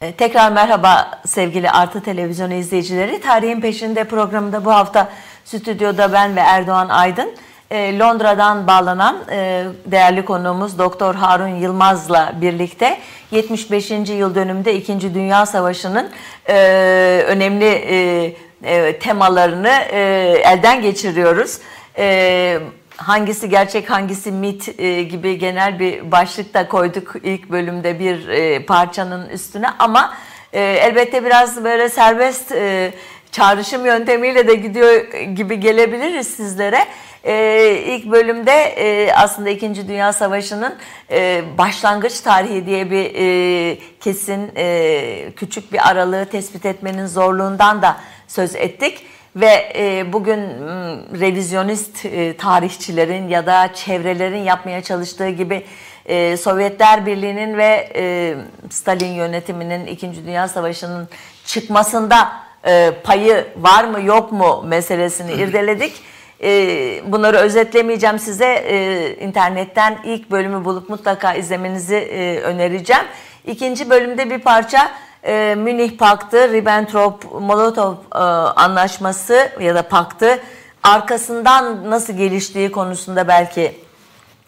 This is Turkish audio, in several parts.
E, tekrar merhaba sevgili Artı Televizyon izleyicileri. Tarihin Peşinde programında bu hafta stüdyoda ben ve Erdoğan Aydın. E, Londra'dan bağlanan e, değerli konuğumuz Doktor Harun Yılmaz'la birlikte 75. yıl dönümünde 2. Dünya Savaşı'nın önemli temalarını elden geçiriyoruz hangisi gerçek hangisi mit e, gibi genel bir başlık da koyduk ilk bölümde bir e, parçanın üstüne ama e, elbette biraz böyle serbest e, çağrışım yöntemiyle de gidiyor gibi gelebiliriz sizlere. Ee, ilk bölümde e, aslında İkinci Dünya Savaşı'nın e, başlangıç tarihi diye bir e, kesin e, küçük bir aralığı tespit etmenin zorluğundan da söz ettik. Ve e, bugün revizyonist e, tarihçilerin ya da çevrelerin yapmaya çalıştığı gibi e, Sovyetler Birliği'nin ve e, Stalin yönetiminin İkinci Dünya Savaşı'nın çıkmasında e, payı var mı yok mu meselesini irdeledik. E, bunları özetlemeyeceğim size. E, internetten ilk bölümü bulup mutlaka izlemenizi e, önereceğim. İkinci bölümde bir parça e, Münih Paktı, Ribbentrop-Molotov e, anlaşması ya da paktı arkasından nasıl geliştiği konusunda belki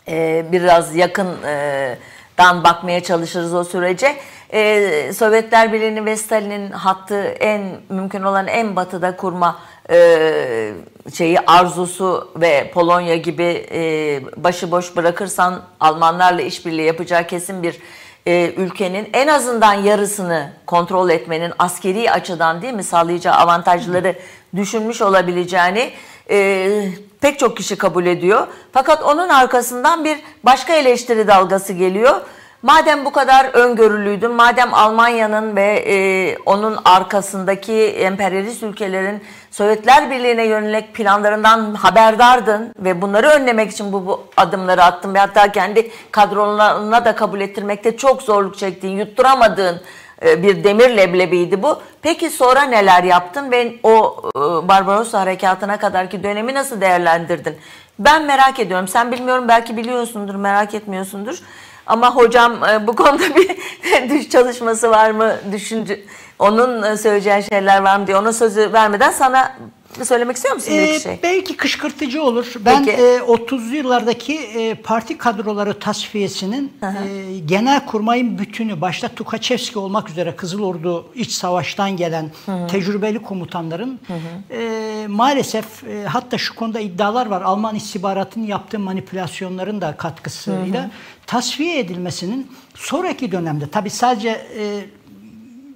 e, biraz yakından bakmaya çalışırız o sürece. E, Sovyetler Birliği ve Stalin'in hattı en mümkün olan en batıda kurma e, şeyi arzusu ve Polonya gibi e, başıboş bırakırsan Almanlarla işbirliği yapacağı kesin bir e, ülkenin en azından yarısını kontrol etmenin askeri açıdan değil mi sağlayacağı avantajları düşünmüş olabileceğini e, pek çok kişi kabul ediyor. Fakat onun arkasından bir başka eleştiri dalgası geliyor. Madem bu kadar öngörülüydü, madem Almanya'nın ve e, onun arkasındaki emperyalist ülkelerin Sovyetler Birliği'ne yönelik planlarından haberdardın ve bunları önlemek için bu, bu adımları attın ve hatta kendi kadrolarına da kabul ettirmekte çok zorluk çektiğin, yutturamadığın e, bir demir leblebiydi bu. Peki sonra neler yaptın ve o e, Barbarossa harekatına kadarki dönemi nasıl değerlendirdin? Ben merak ediyorum. Sen bilmiyorum belki biliyorsundur, merak etmiyorsundur. Ama hocam e, bu konuda bir düş çalışması var mı? Düşünce onun e, söyleyeceği şeyler var mı diye ona sözü vermeden sana söylemek istiyor musun ee, bir şey? Belki kışkırtıcı olur. Ben e, 30'lu yıllardaki e, parti kadroları tasfiyesinin e, genel kurmayın bütünü başta Tukaçevski olmak üzere Kızıl Ordu iç savaştan gelen hı hı. tecrübeli komutanların hı hı. E, maalesef e, hatta şu konuda iddialar var. Alman istihbaratının yaptığı manipülasyonların da katkısıyla hı hı. Tasfiye edilmesinin sonraki dönemde tabi sadece e,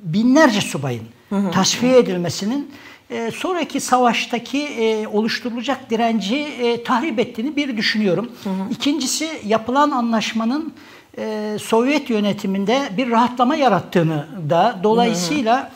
binlerce subayın hı hı. tasfiye edilmesinin e, sonraki savaştaki e, oluşturulacak direnci e, tahrip ettiğini bir düşünüyorum. Hı hı. İkincisi yapılan anlaşmanın e, Sovyet yönetiminde bir rahatlama yarattığını da dolayısıyla hı hı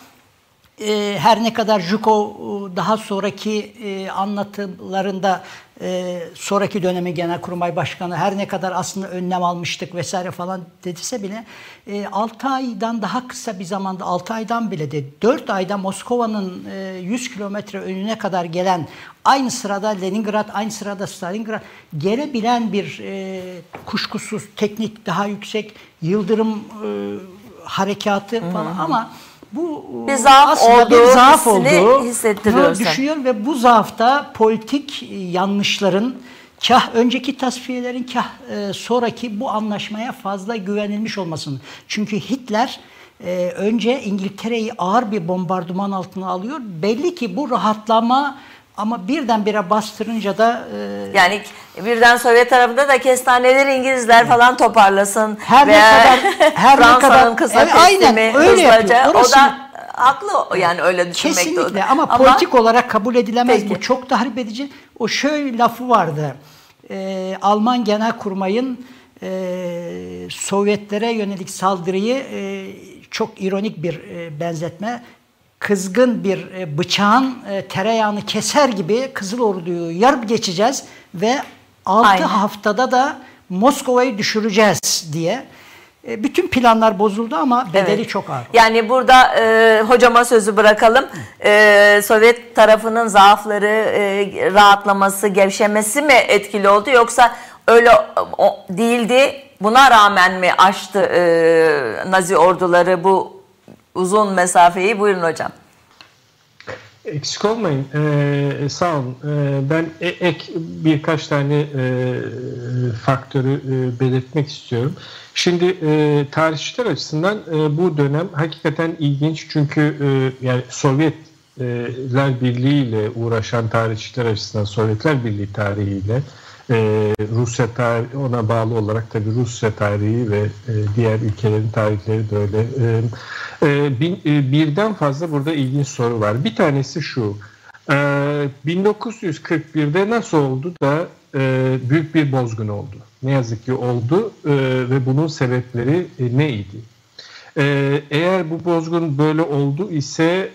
e, her ne kadar Jukov e, daha sonraki e, anlatılarında e, sonraki dönemin Genelkurmay Başkanı her ne kadar aslında önlem almıştık vesaire falan dediyse bile e, 6 aydan daha kısa bir zamanda 6 aydan bile de 4 ayda Moskova'nın e, 100 kilometre önüne kadar gelen aynı sırada Leningrad aynı sırada Stalingrad gelebilen bir e, kuşkusuz teknik daha yüksek yıldırım e, harekatı falan hmm. ama bu bir zaaf aslında bir zaaf olduğu hissettiriyor. Düşünüyorum ve bu zaafta politik yanlışların kah önceki tasfiyelerin kah e, sonraki bu anlaşmaya fazla güvenilmiş olmasını. Çünkü Hitler e, önce İngiltere'yi ağır bir bombardıman altına alıyor. Belli ki bu rahatlama ama birdenbire bastırınca da e, yani birden Sovyet tarafında da kestaneleri İngilizler falan toparlasın her ne kadar her ne kadar kısa e, aynen öyle hızlıca, o da haklı yani öyle düşünmek Kesinlikle ama, ama politik olarak kabul edilemez peki. bu çok tahrip edici. O şöyle lafı vardı. Ee, Alman Genelkurmay'ın e, Sovyetlere yönelik saldırıyı e, çok ironik bir e, benzetme kızgın bir e, bıçağın e, tereyağını keser gibi Kızıl Ordu'yu yarıp geçeceğiz ve 6 haftada da Moskova'yı düşüreceğiz diye. E, bütün planlar bozuldu ama bedeli evet. çok ağır. Yani burada e, hocama sözü bırakalım. E, Sovyet tarafının zaafları, e, rahatlaması, gevşemesi mi etkili oldu yoksa öyle o, değildi? Buna rağmen mi aştı e, Nazi orduları bu uzun mesafeyi. Buyurun hocam. Eksik olmayın. Ee, sağ olun. Ee, ben e, ek birkaç tane e, faktörü e, belirtmek istiyorum. Şimdi e, tarihçiler açısından e, bu dönem hakikaten ilginç çünkü e, yani Sovyetler Birliği ile uğraşan tarihçiler açısından Sovyetler Birliği tarihiyle e, Rusya tarihi ona bağlı olarak tabii Rusya tarihi ve e, diğer ülkelerin tarihleri de öyle. E, e, birden fazla burada ilginç soru var. Bir tanesi şu. E, 1941'de nasıl oldu da e, büyük bir bozgun oldu? Ne yazık ki oldu e, ve bunun sebepleri e, neydi? Eğer bu bozgun böyle oldu ise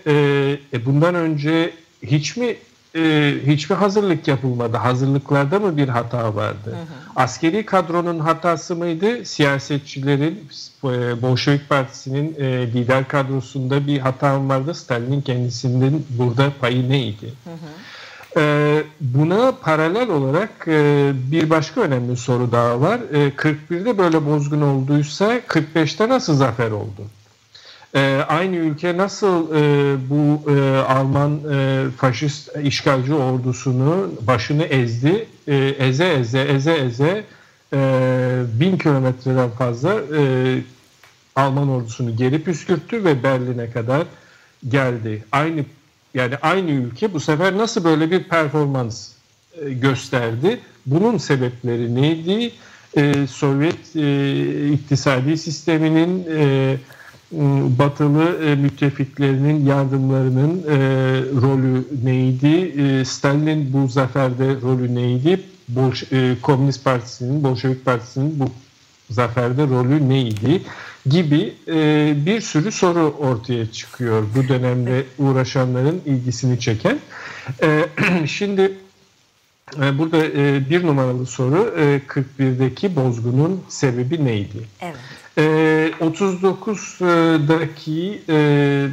bundan önce hiç mi e, hiçbir hazırlık yapılmadı. Hazırlıklarda mı bir hata vardı? Hı hı. Askeri kadronun hatası mıydı? Siyasetçilerin, e, Bolşevik Partisi'nin e, lider kadrosunda bir hata vardı. Stalin'in kendisinin burada payı neydi? Hı hı. E, buna paralel olarak e, bir başka önemli soru daha var. E, 41'de böyle bozgun olduysa 45'te nasıl zafer oldu? E, aynı ülke nasıl e, bu e, Alman e, faşist işgalci ordusunu başını ezdi, e, eze eze eze eze e, bin kilometreden fazla e, Alman ordusunu geri püskürttü ve Berlin'e kadar geldi. Aynı yani aynı ülke bu sefer nasıl böyle bir performans e, gösterdi? Bunun sebepleri neydi? E, Sovyet e, iktisadi sisteminin e, batılı e, müttefiklerinin yardımlarının e, rolü neydi? E, Stalin'in bu zaferde rolü neydi? Bolş e, Komünist Partisi'nin, Bolşevik Partisi'nin bu zaferde rolü neydi? Gibi e, bir sürü soru ortaya çıkıyor bu dönemde uğraşanların ilgisini çeken. E, şimdi e, burada e, bir numaralı soru e, 41'deki bozgunun sebebi neydi? Evet. E, 39'daki e,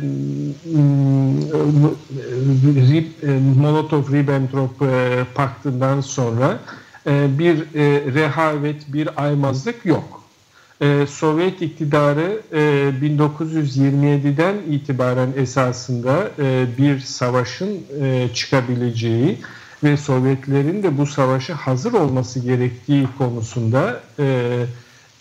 Molotov-Ribbentrop e, paktından sonra e, bir e, rehavet, bir aymazlık yok. E, Sovyet iktidarı e, 1927'den itibaren esasında e, bir savaşın e, çıkabileceği ve Sovyetlerin de bu savaşa hazır olması gerektiği konusunda e,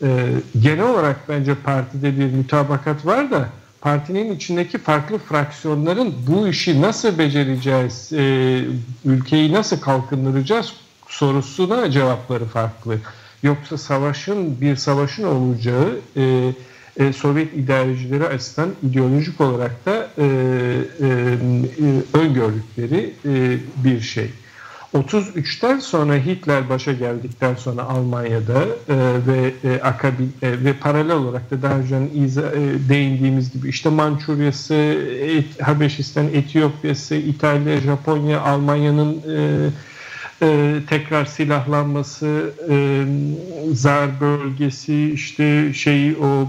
e, genel olarak bence partide bir mütabakat var da partinin içindeki farklı fraksiyonların bu işi nasıl becereceğiz, e, ülkeyi nasıl kalkındıracağız sorusuna cevapları farklı. Yoksa savaşın bir savaşın olacağı e, e, Sovyet idarecileri açısından ideolojik olarak da e, e, e, öngördükleri e, bir şey. 33'ten sonra Hitler başa geldikten sonra Almanya'da e, ve e, akabi e, ve paralel olarak da daha önce iza, e, değindiğimiz gibi işte Mançurya'sı, et, Habeşistan, Etiyopya'sı, İtalya, Japonya, Almanya'nın e, e, tekrar silahlanması, e, Zar bölgesi, işte şey o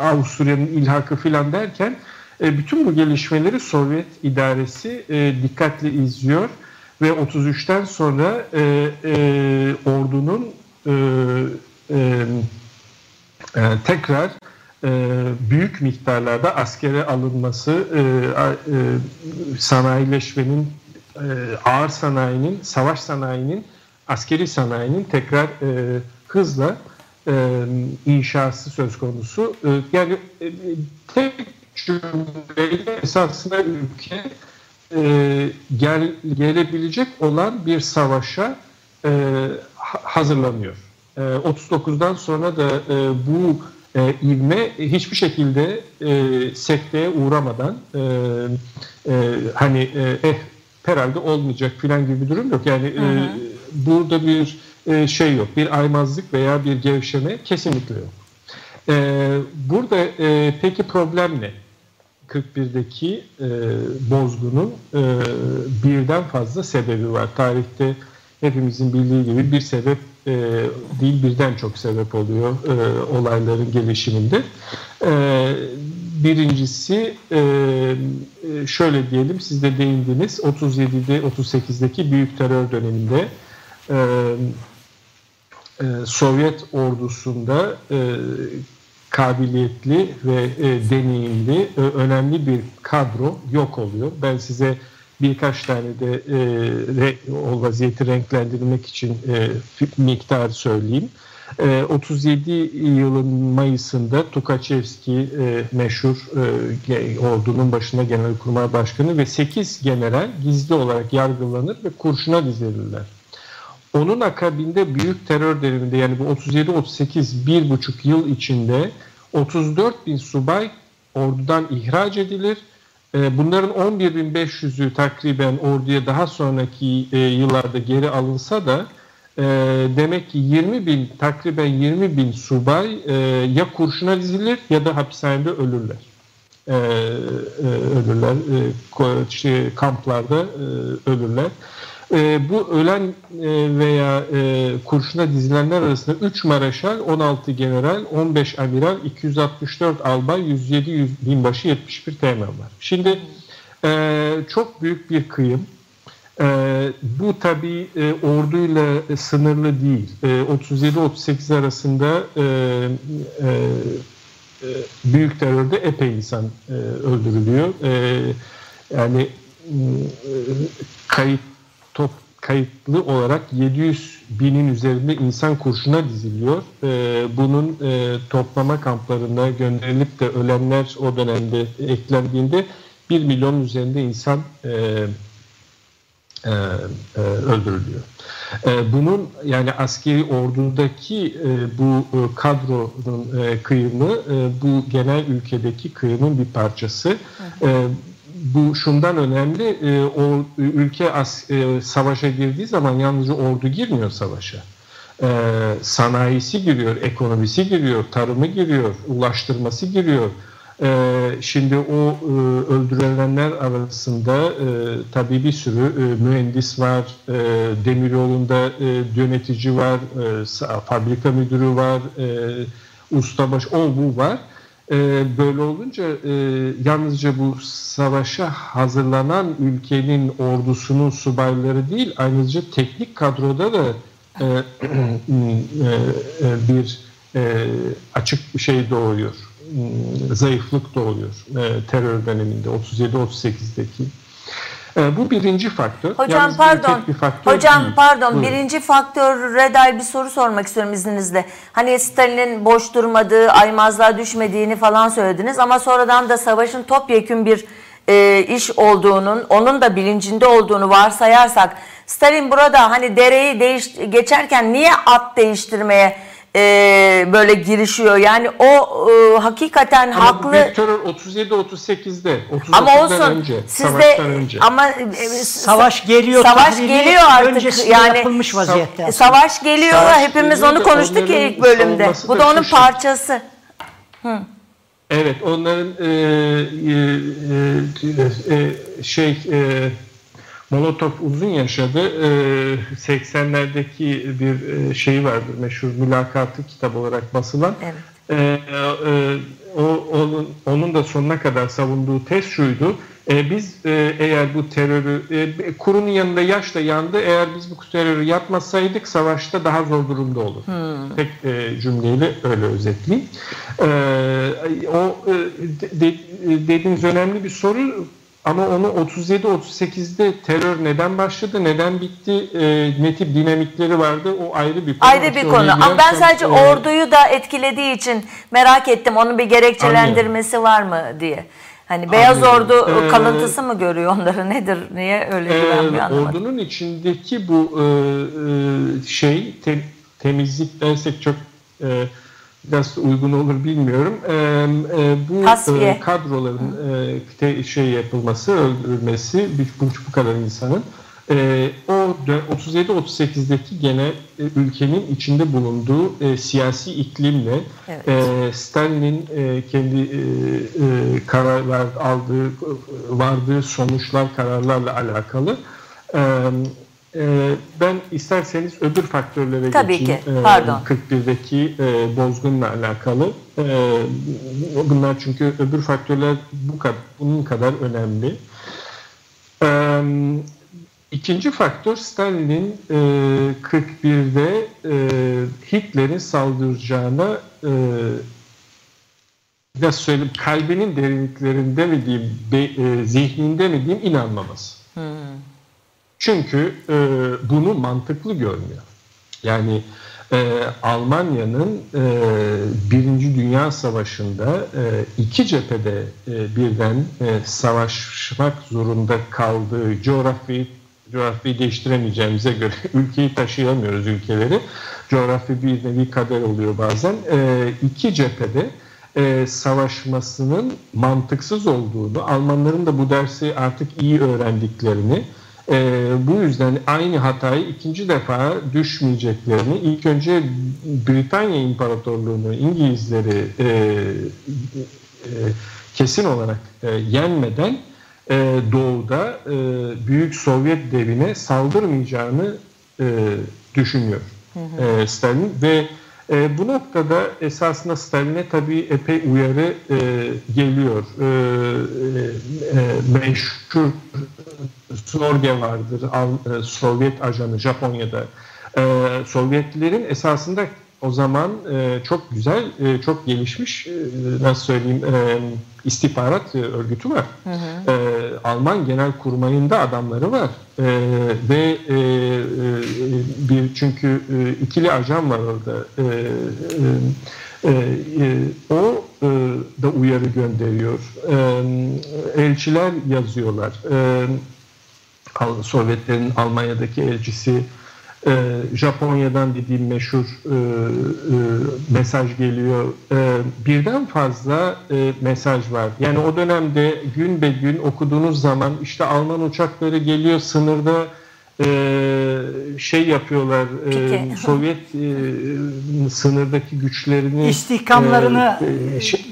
Avusturya'nın ilhakı filan derken e, bütün bu gelişmeleri Sovyet idaresi e, dikkatli izliyor ve 33'ten sonra e, e, ordunun e, e, e, tekrar e, büyük miktarlarda askere alınması, e, e, sanayileşmenin, e, ağır sanayinin, savaş sanayinin, askeri sanayinin tekrar e, hızla e, inşası söz konusu. E, yani e, tek cümleyle esasında ülke e, gel, gelebilecek olan bir savaşa e, hazırlanıyor. E, 39'dan sonra da e, bu e, ivme hiçbir şekilde e, sekteye uğramadan e, e, hani e, eh herhalde olmayacak filan gibi bir durum yok. Yani hı hı. E, burada bir e, şey yok, bir aymazlık veya bir gevşeme kesinlikle yok. E, burada e, peki problem ne? 41'deki e, bozgunun e, birden fazla sebebi var. Tarihte hepimizin bildiği gibi bir sebep e, değil birden çok sebep oluyor e, olayların gelişiminde. E, birincisi e, e şöyle diyelim siz de değindiniz 37'de 38'deki büyük terör döneminde e, e, Sovyet ordusunda e, kabiliyetli ve e, deneyimli, e, önemli bir kadro yok oluyor. Ben size birkaç tane de e, re, o vaziyeti renklendirmek için e, miktar söyleyeyim. E, 37 yılın Mayıs'ında Tukaçevski e, meşhur e, ordunun başına Genelkurmay Başkanı ve 8 general gizli olarak yargılanır ve kurşuna dizilirler. Onun akabinde büyük terör devriminde yani bu 37-38 bir buçuk yıl içinde 34 bin subay ordudan ihraç edilir. Ee, bunların 11.500'ü takriben orduya daha sonraki e, yıllarda geri alınsa da e, demek ki 20 bin takriben 20 bin subay e, ya kurşuna dizilir ya da hapishanede ölürler. Ölürler, şey, kamplarda ölürler. E, bu ölen e, veya e, kurşuna dizilenler arasında 3 maraşal, 16 general, 15 amiral, 264 albay, 107 yüz binbaşı, 71 teğmen var. Şimdi e, çok büyük bir kıyım. E, bu tabi e, orduyla sınırlı değil. E, 37-38 arasında e, e, e, büyük terörde epey insan e, öldürülüyor. E, yani e, kayıt top kayıtlı olarak 700 binin üzerinde insan kurşuna diziliyor. E, bunun e, toplama kamplarına gönderilip de ölenler o dönemde eklendiğinde 1 milyon üzerinde insan e, e, e, öldürülüyor. E, bunun yani askeri ordudaki e, bu e, kadronun e, kıyımı e, bu genel ülkedeki kıyımın bir parçası. E, bu şundan önemli e, o ülke as, e, savaşa girdiği zaman yalnızca ordu girmiyor savaşa. E, sanayisi giriyor, ekonomisi giriyor, tarımı giriyor, ulaştırması giriyor. E, şimdi o e, öldürülenler arasında e, tabii bir sürü e, mühendis var, e, demiryolunda e, yönetici var, e, fabrika müdürü var, e, ustabaş, o bu var. E, böyle olunca e, yalnızca bu savaşa hazırlanan ülkenin ordusunun subayları değil, ayrıca teknik kadroda da e, e, e, bir e, açık bir şey doğuyor, zayıflık doğuyor e, terör döneminde 37-38'deki. Ee, bu birinci faktör. Hocam Yalnız pardon. Bir faktör Hocam değil. pardon. Buyurun. Birinci faktöre dair bir soru sormak istiyorum izninizle. Hani Stalin'in boş durmadığı, aymazlığa düşmediğini falan söylediniz ama sonradan da savaşın topyekün bir e, iş olduğunun, onun da bilincinde olduğunu varsayarsak Stalin burada hani dereyi değiş geçerken niye at değiştirmeye e, böyle girişiyor. Yani o e, hakikaten ama haklı. Ama terör 37-38'de. Ama olsun. Önce, sizde önce. ama e, savaş geliyor. Savaş geliyor artık. Yani yapılmış vaziyette. Savaş geliyor. Savaş Hepimiz onu konuştuk ya ilk bölümde. Bu da onun şu parçası. Hı. Evet, onların e, e, e, şey e, Molotov uzun yaşadı. 80'lerdeki ee, bir e, şeyi vardır meşhur mülakatı kitap olarak basılan. Evet. Ee, e, o, onun, onun da sonuna kadar savunduğu tez şuydu. Ee, biz e, eğer bu terörü kurunun yanında yaş da yandı. Eğer biz bu terörü yapmasaydık savaşta daha zor durumda olur. Hmm. Tek cümleyle öyle özetleyeyim. O dediğiniz önemli bir soru ama onu 37-38'de terör neden başladı, neden bitti, e, ne tip dinamikleri vardı o ayrı bir konu. Ayrı bir konu. Ama ben sadece e, orduyu da etkilediği için merak ettim. Onun bir gerekçelendirmesi anladım. var mı diye. Hani Beyaz Anladım. Ordu ee, kalıntısı mı görüyor onları nedir? Niye öyle e, anlamadım. Ordunun içindeki bu e, e, şey te, temizlik dersek çok e, nasıl uygun olur bilmiyorum. E, e, bu e, kadroların e, şey yapılması, öldürülmesi bu, bu kadar insanın e, o 37-38'deki gene e, ülkenin içinde bulunduğu e, siyasi iklimle evet. e, Stalin'in e, kendi e, e, kararlar aldığı, vardığı sonuçlar, kararlarla alakalı. E, ee, ben isterseniz öbür faktörlere Tabii geçeyim. Ki. Ee, Pardon. 41'deki e, bozgunla alakalı. Ee, bunlar çünkü öbür faktörler bu kadar, bunun kadar önemli. İkinci faktör Stalin'in 41'de e, Hitler'in saldıracağına nasıl söyleyeyim kalbinin derinliklerinde mi diyeyim be, e, zihninde mi diyeyim inanmaması. Çünkü e, bunu mantıklı görmüyor. Yani e, Almanya'nın e, Birinci Dünya Savaşı'nda e, iki cephede e, birden e, savaşmak zorunda kaldığı coğrafyayı coğrafyayı değiştiremeyeceğimize göre ülkeyi taşıyamıyoruz ülkeleri. Coğrafya bir nevi kader oluyor bazen. E, iki cephede e, savaşmasının mantıksız olduğunu, Almanların da bu dersi artık iyi öğrendiklerini, e, bu yüzden aynı hatayı ikinci defa düşmeyeceklerini, ilk önce Britanya İmparatorluğu'nu, İngilizleri e, e, kesin olarak e, yenmeden e, doğuda e, Büyük Sovyet devine saldırmayacağını e, düşünüyor hı hı. E, Stalin ve e, bu noktada esasında Stalin'e tabii epey uyarı e, geliyor. E, e, meşhur Sorge vardır, Al, e, Sovyet ajanı Japonya'da. E, Sovyetlerin esasında o zaman e, çok güzel, e, çok gelişmiş, e, nasıl söyleyeyim, e, istihbarat e, örgütü var. Hı hı. E, Alman genel kurmayında adamları var. E, ve e, e, bir çünkü e, ikili ajan var orada. E, e, e, o e, da uyarı gönderiyor. E, elçiler yazıyorlar. E, Sovyetlerin Almanya'daki elçisi e, Japonya'dan dediğim meşhur e, e, mesaj geliyor. E, birden fazla e, mesaj var. Yani o dönemde gün be gün okuduğunuz zaman işte Alman uçakları geliyor sınırda e, şey yapıyorlar. E, Sovyet e, sınırdaki güçlerini istihkamlarını e, şey,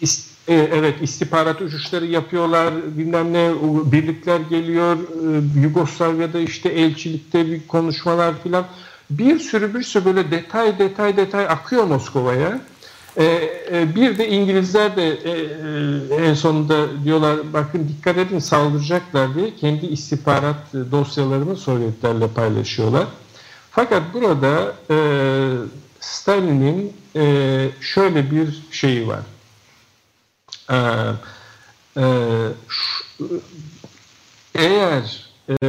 ist, e, evet istihbarat uçuşları yapıyorlar bilmem ne birlikler geliyor e, Yugoslavya'da işte elçilikte bir konuşmalar filan. Bir sürü bir sürü böyle detay detay detay akıyor Moskova'ya. E, bir de İngilizler de en sonunda diyorlar bakın dikkat edin saldıracaklar diye kendi istihbarat dosyalarını Sovyetlerle paylaşıyorlar. Fakat burada Stalin'in şöyle bir şeyi var e, e, eğer e,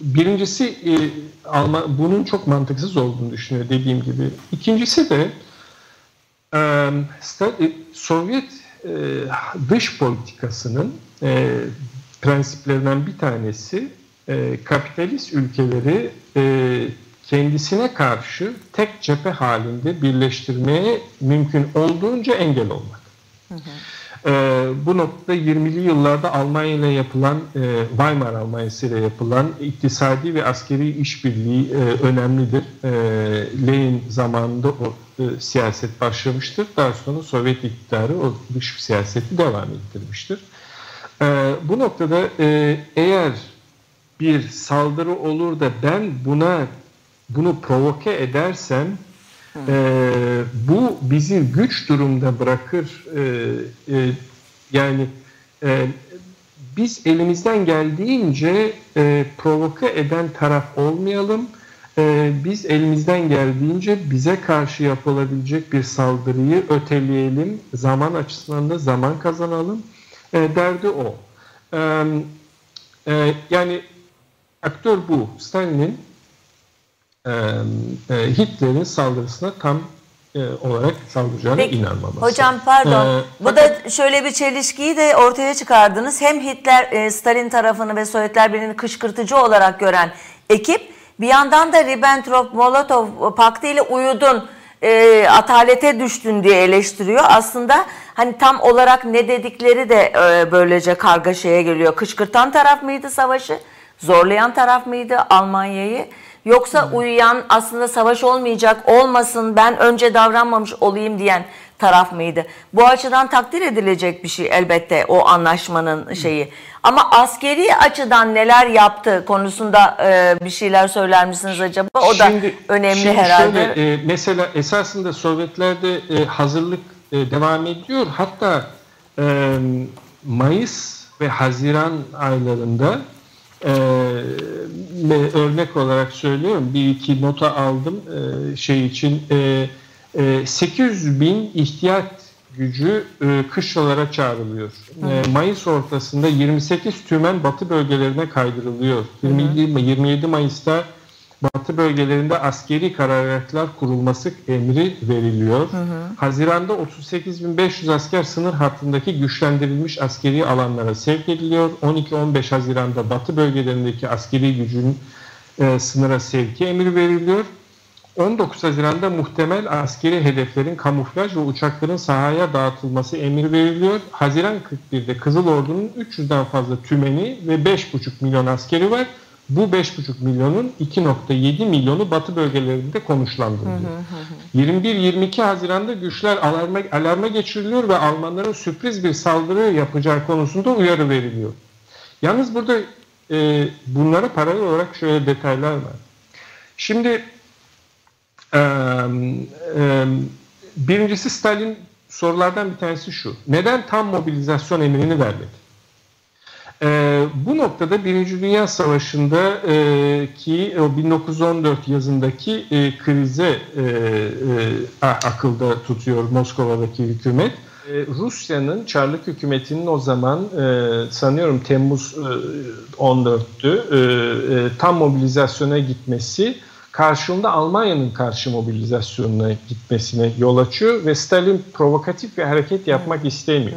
birincisi e, Alman, bunun çok mantıksız olduğunu düşünüyor dediğim gibi. İkincisi de e, e Sovyet e, dış politikasının e, prensiplerinden bir tanesi e, kapitalist ülkeleri e, kendisine karşı tek cephe halinde birleştirmeye mümkün olduğunca engel olmak. Hı hı. E, bu noktada 20'li yıllarda Almanya ile yapılan, e, Weimar Almanyası ile yapılan iktisadi ve askeri işbirliği e, önemlidir. E, Lenin zamanında o e, siyaset başlamıştır. Daha sonra Sovyet iktidarı o dış siyaseti devam ettirmiştir. E, bu noktada e, eğer bir saldırı olur da ben buna bunu provoke edersem e, bu bizi güç durumda bırakır. E, e, yani e, biz elimizden geldiğince e, provoke eden taraf olmayalım. E, biz elimizden geldiğince bize karşı yapılabilecek bir saldırıyı öteleyelim. Zaman açısından da zaman kazanalım. E, derdi o. E, e, yani aktör bu. Stalin'in e, Hitler'in saldırısına tam e, olarak saldıracağına Peki, inanmaması. Hocam pardon. Ee, Bu fakat, da şöyle bir çelişkiyi de ortaya çıkardınız. Hem Hitler e, Stalin tarafını ve Sovyetler Birliği'ni kışkırtıcı olarak gören ekip bir yandan da Ribbentrop-Molotov paktı ile uyudun, e, atalete düştün diye eleştiriyor. Aslında hani tam olarak ne dedikleri de e, böylece kargaşaya geliyor. Kışkırtan taraf mıydı savaşı? Zorlayan taraf mıydı Almanya'yı? Yoksa hmm. uyuyan aslında savaş olmayacak olmasın ben önce davranmamış olayım diyen taraf mıydı? Bu açıdan takdir edilecek bir şey elbette o anlaşmanın şeyi. Ama askeri açıdan neler yaptı konusunda e, bir şeyler söyler misiniz acaba? O da şimdi, önemli şimdi herhalde. Şöyle, e, mesela esasında Sovyetlerde e, hazırlık e, devam ediyor. Hatta e, Mayıs ve Haziran aylarında e, örnek olarak söylüyorum bir iki nota aldım e, şey için e, e, 800 bin ihtiyat gücü e, kışlalara çağrılıyor. E, Mayıs ortasında 28 tümen batı bölgelerine kaydırılıyor. 27, 27 Mayıs'ta batı bölgelerinde askeri karargahlar kurulması emri veriliyor. Hı hı. Haziranda 38.500 asker sınır hattındaki güçlendirilmiş askeri alanlara sevk ediliyor. 12-15 Haziran'da batı bölgelerindeki askeri gücün e, sınıra sevki emri veriliyor. 19 Haziran'da muhtemel askeri hedeflerin kamuflaj ve uçakların sahaya dağıtılması emir veriliyor. Haziran 41'de Kızıl Ordu'nun 300'den fazla tümeni ve 5,5 milyon askeri var. Bu 5,5 milyonun 2,7 milyonu batı bölgelerinde konuşlandırılıyor. 21-22 Haziran'da güçler alarma, alarma geçiriliyor ve Almanların sürpriz bir saldırı yapacağı konusunda uyarı veriliyor. Yalnız burada e, bunlara paralel olarak şöyle detaylar var. Şimdi e, e, birincisi Stalin sorulardan bir tanesi şu. Neden tam mobilizasyon emrini vermedi? E, bu noktada Birinci Dünya Savaşı'nda e, ki o 1914 yazındaki e, krize e, e, akılda tutuyor Moskova'daki hükümet. E, Rusya'nın Çarlık hükümetinin o zaman e, sanıyorum Temmuz e, 14'tü e, e, tam mobilizasyona gitmesi karşılığında Almanya'nın karşı mobilizasyonuna gitmesine yol açıyor ve Stalin provokatif bir hareket yapmak hmm. istemiyor.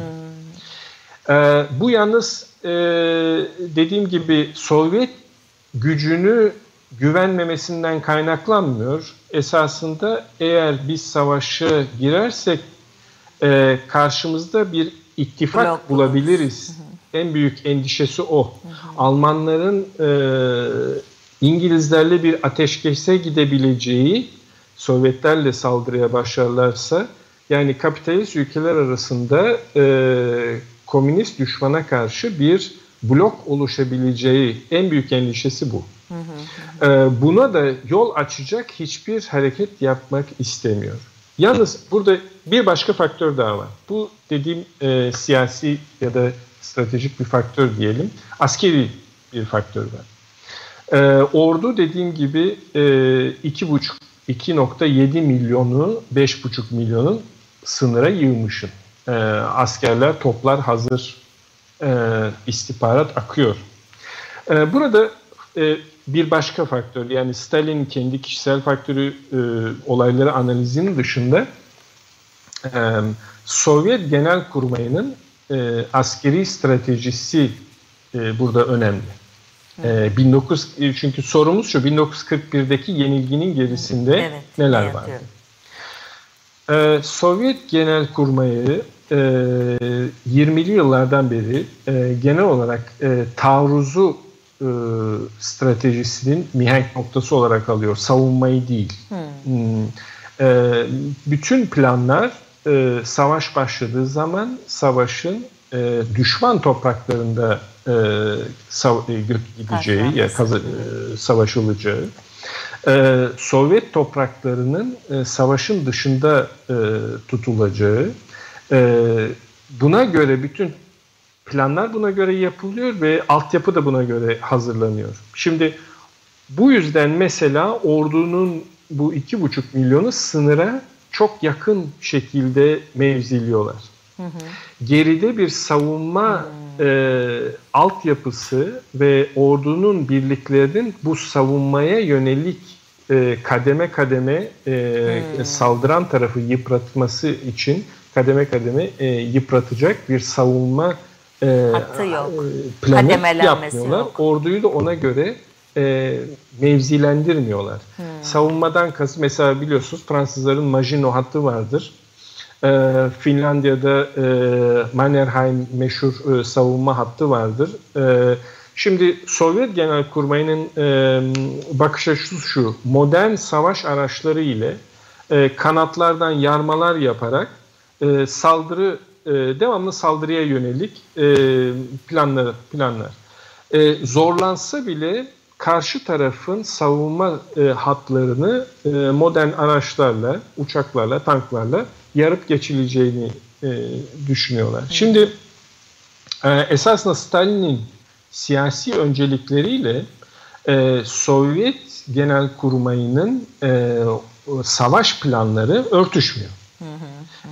Hmm. E, bu yalnız e, dediğim gibi Sovyet gücünü güvenmemesinden kaynaklanmıyor. Esasında eğer biz savaşa girersek e, karşımızda bir ittifak Blok bulabiliriz. Hı hı. En büyük endişesi o. Hı hı. Almanların e, İngilizlerle bir ateşkese gidebileceği, Sovyetlerle saldırıya başlarlarsa, yani kapitalist ülkeler arasında e, komünist düşmana karşı bir blok oluşabileceği en büyük endişesi bu. Hı hı. E, buna da yol açacak hiçbir hareket yapmak istemiyor. Yalnız burada bir başka faktör daha var. Bu dediğim e, siyasi ya da stratejik bir faktör diyelim. Askeri bir faktör var. E, ordu dediğim gibi e, 2,5 2.7 milyonu 5,5 milyonun sınıra yığmışın. E, askerler, toplar hazır, e, istihbarat akıyor. E, burada e, bir başka faktör yani Stalin kendi kişisel faktörü e, olayları analizinin dışında e, Sovyet genel kurmayının e, askeri stratejisi e, burada önemli. E, 19 çünkü sorumuz şu 1941'deki yenilginin gerisinde evet, neler vardı? Ee, Sovyet genel kurmayı e, 20'li yıllardan beri e, genel olarak e, taarruzu e, stratejisinin mihenk noktası olarak alıyor. Savunmayı değil. Hmm. Hmm. E, bütün planlar e, savaş başladığı zaman savaşın e, düşman topraklarında e, sav, e, gideceği ya kazı, e, savaşılacağı e, Sovyet topraklarının e, savaşın dışında e, tutulacağı e, buna göre bütün planlar buna göre yapılıyor ve altyapı da buna göre hazırlanıyor. Şimdi bu yüzden mesela ordunun bu iki buçuk milyonu sınıra çok yakın şekilde mevziliyorlar. Hı hı. Geride bir savunma hı. e, altyapısı ve ordunun birliklerinin bu savunmaya yönelik e, kademe kademe e, saldıran tarafı yıpratması için kademe kademe e, yıpratacak bir savunma e, Hattı yok. E, planı yapmıyorlar. Yok. Orduyu da ona göre e, mevzilendirmiyorlar. Hmm. Savunmadan kasıt mesela biliyorsunuz Fransızların Maginot hattı vardır. E, Finlandiya'da e, Mannerheim meşhur e, savunma hattı vardır. E, şimdi Sovyet Genelkurmayı'nın e, bakış açısı şu, modern savaş araçları ile e, kanatlardan yarmalar yaparak e, saldırı e, devamlı saldırıya yönelik e, planlar planlar. E, zorlansa bile karşı tarafın savunma e, hatlarını e, modern araçlarla, uçaklarla, tanklarla yarıp geçileceğini e, düşünüyorlar. Evet. Şimdi e, esasında Stalin'in siyasi öncelikleriyle e, Sovyet genel kurmayının e, savaş planları örtüşmüyor.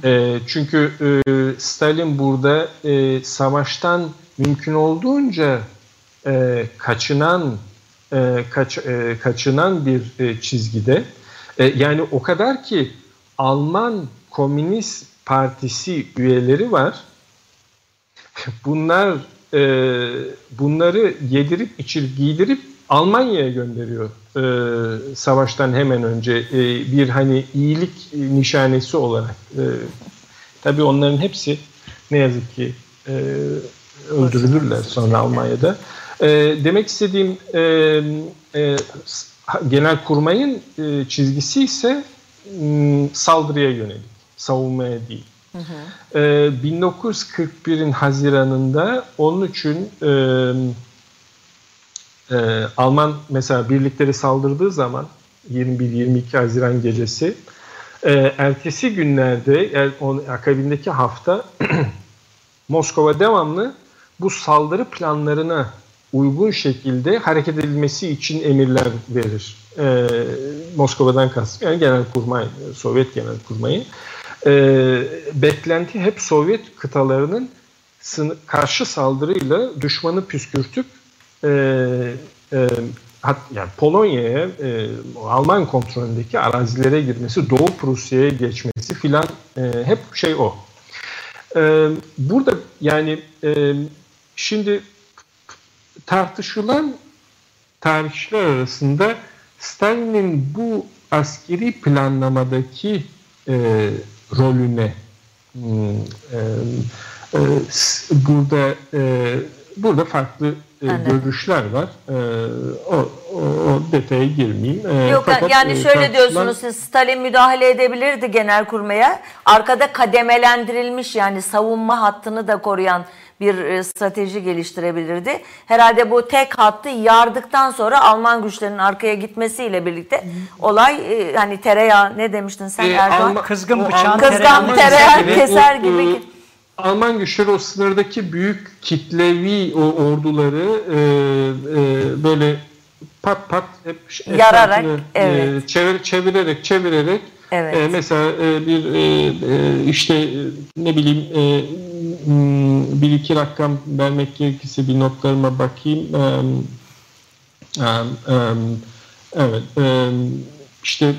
E, çünkü e, Stalin burada e, savaştan mümkün olduğunca e, kaçınan e, kaç, e, kaçınan bir e, çizgide. E, yani o kadar ki Alman Komünist Partisi üyeleri var. Bunlar e, bunları yedirip içirip giydirip Almanya'ya gönderiyor e, savaştan hemen önce e, bir hani iyilik nişanesi olarak. E, tabii onların hepsi ne yazık ki e, öldürülürler sonra Almanya'da. E, demek istediğim e, e, genel kurmayın e, çizgisi ise m, saldırıya yönelik, savunmaya değil. Hı hı. E, 1941'in Haziran'ında onun için e, e, Alman mesela birlikleri saldırdığı zaman 21-22 Haziran gecesi e, ertesi günlerde yani onun akabindeki hafta Moskova devamlı bu saldırı planlarına uygun şekilde hareket edilmesi için emirler verir. E, Moskova'dan kastım yani genel kurmay, Sovyet genel kurmayı. E, beklenti hep Sovyet kıtalarının karşı saldırıyla düşmanı püskürtüp e, e, hat, yani Polonya'ya e, Alman kontrolündeki arazilere girmesi, Doğu Prusya'ya geçmesi filan e, hep şey o. E, burada yani e, şimdi tartışılan tarihçiler arasında Stalin'in bu askeri planlamadaki e, rolüne hmm, e, e, burada e, burada farklı e, görüşler var. E, o, o, o detaya girmeyeyim. E, Yok fakat, yani e, şöyle tartışılan... diyorsunuz siz Stalin müdahale edebilirdi genel kurmaya. Arkada kademelendirilmiş yani savunma hattını da koruyan bir e, strateji geliştirebilirdi. Herhalde bu tek hattı yardıktan sonra Alman güçlerinin arkaya gitmesiyle birlikte olay e, hani tereyağı ne demiştin sen e, Erdoğan? Alman, kızgın bıçağın kızgın tereyağı keser gibi. gibi. Alman güçleri o sınırdaki büyük kitlevi o orduları e, e, böyle pat pat hep yararak evet. e, çevir, çevirerek çevirerek evet. e, mesela e, bir e, e, işte e, ne bileyim e, bir iki rakam vermek gerekirse bir notlarıma bakayım. Evet, işte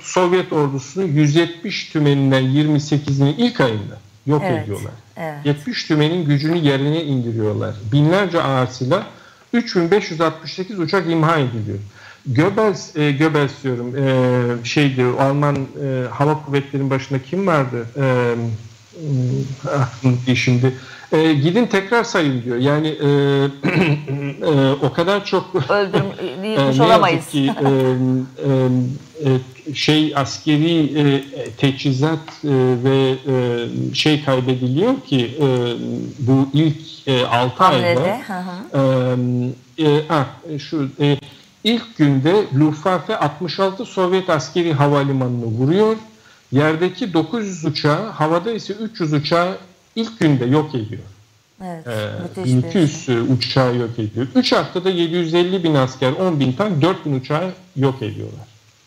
Sovyet ordusunun 170 tümeninden 28'ini ilk ayında yok evet, ediyorlar. Evet. 70 tümenin gücünü yerine indiriyorlar. Binlerce ağır silah, 3568 uçak imha ediliyor. Göbels, e, Göbels diyorum, e, şeydi Alman e, hava kuvvetlerinin başında kim vardı? E, şimdi e, gidin tekrar sayın diyor. Yani e, e, o kadar çok öldürmüş e, olamayız. Ki, e, e, e, şey askeri e, teçhizat e, ve e, şey kaybediliyor ki e, bu ilk e, 6 ayda e, e, ah, şu e, ilk günde Luftwaffe 66 Sovyet askeri havalimanını vuruyor Yerdeki 900 uçağı, havada ise 300 uçağı ilk günde yok ediyor. Evet, ee, 1200 şey. uçağı yok ediyor. 3 haftada 750 bin asker, 10 bin tank, 4 bin uçağı yok ediyorlar.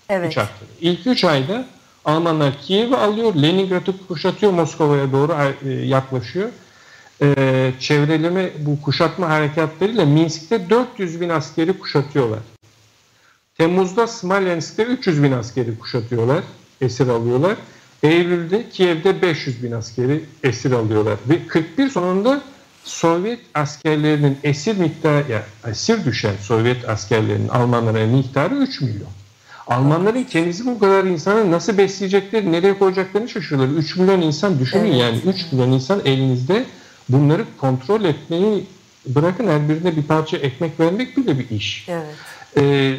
Evet. 3 haftada. İlk 3 ayda Almanlar Kiev'i alıyor, Leningrad'ı kuşatıyor, Moskova'ya doğru e, yaklaşıyor. Ee, çevreleme bu kuşatma harekatlarıyla Minsk'te 400 bin askeri kuşatıyorlar. Temmuz'da Smolensk'te 300 bin askeri kuşatıyorlar esir alıyorlar. Eylül'de Kiev'de 500 bin askeri esir alıyorlar. Ve 41 sonunda Sovyet askerlerinin esir miktarı, yani esir düşen Sovyet askerlerinin Almanlara miktarı 3 milyon. Almanların kendisi bu kadar insanı nasıl besleyecekleri, nereye koyacaklarını şaşırıyorlar. 3 milyon insan düşünün evet. yani 3 milyon insan elinizde bunları kontrol etmeyi bırakın her birine bir parça ekmek vermek bile bir iş. Evet. Ee,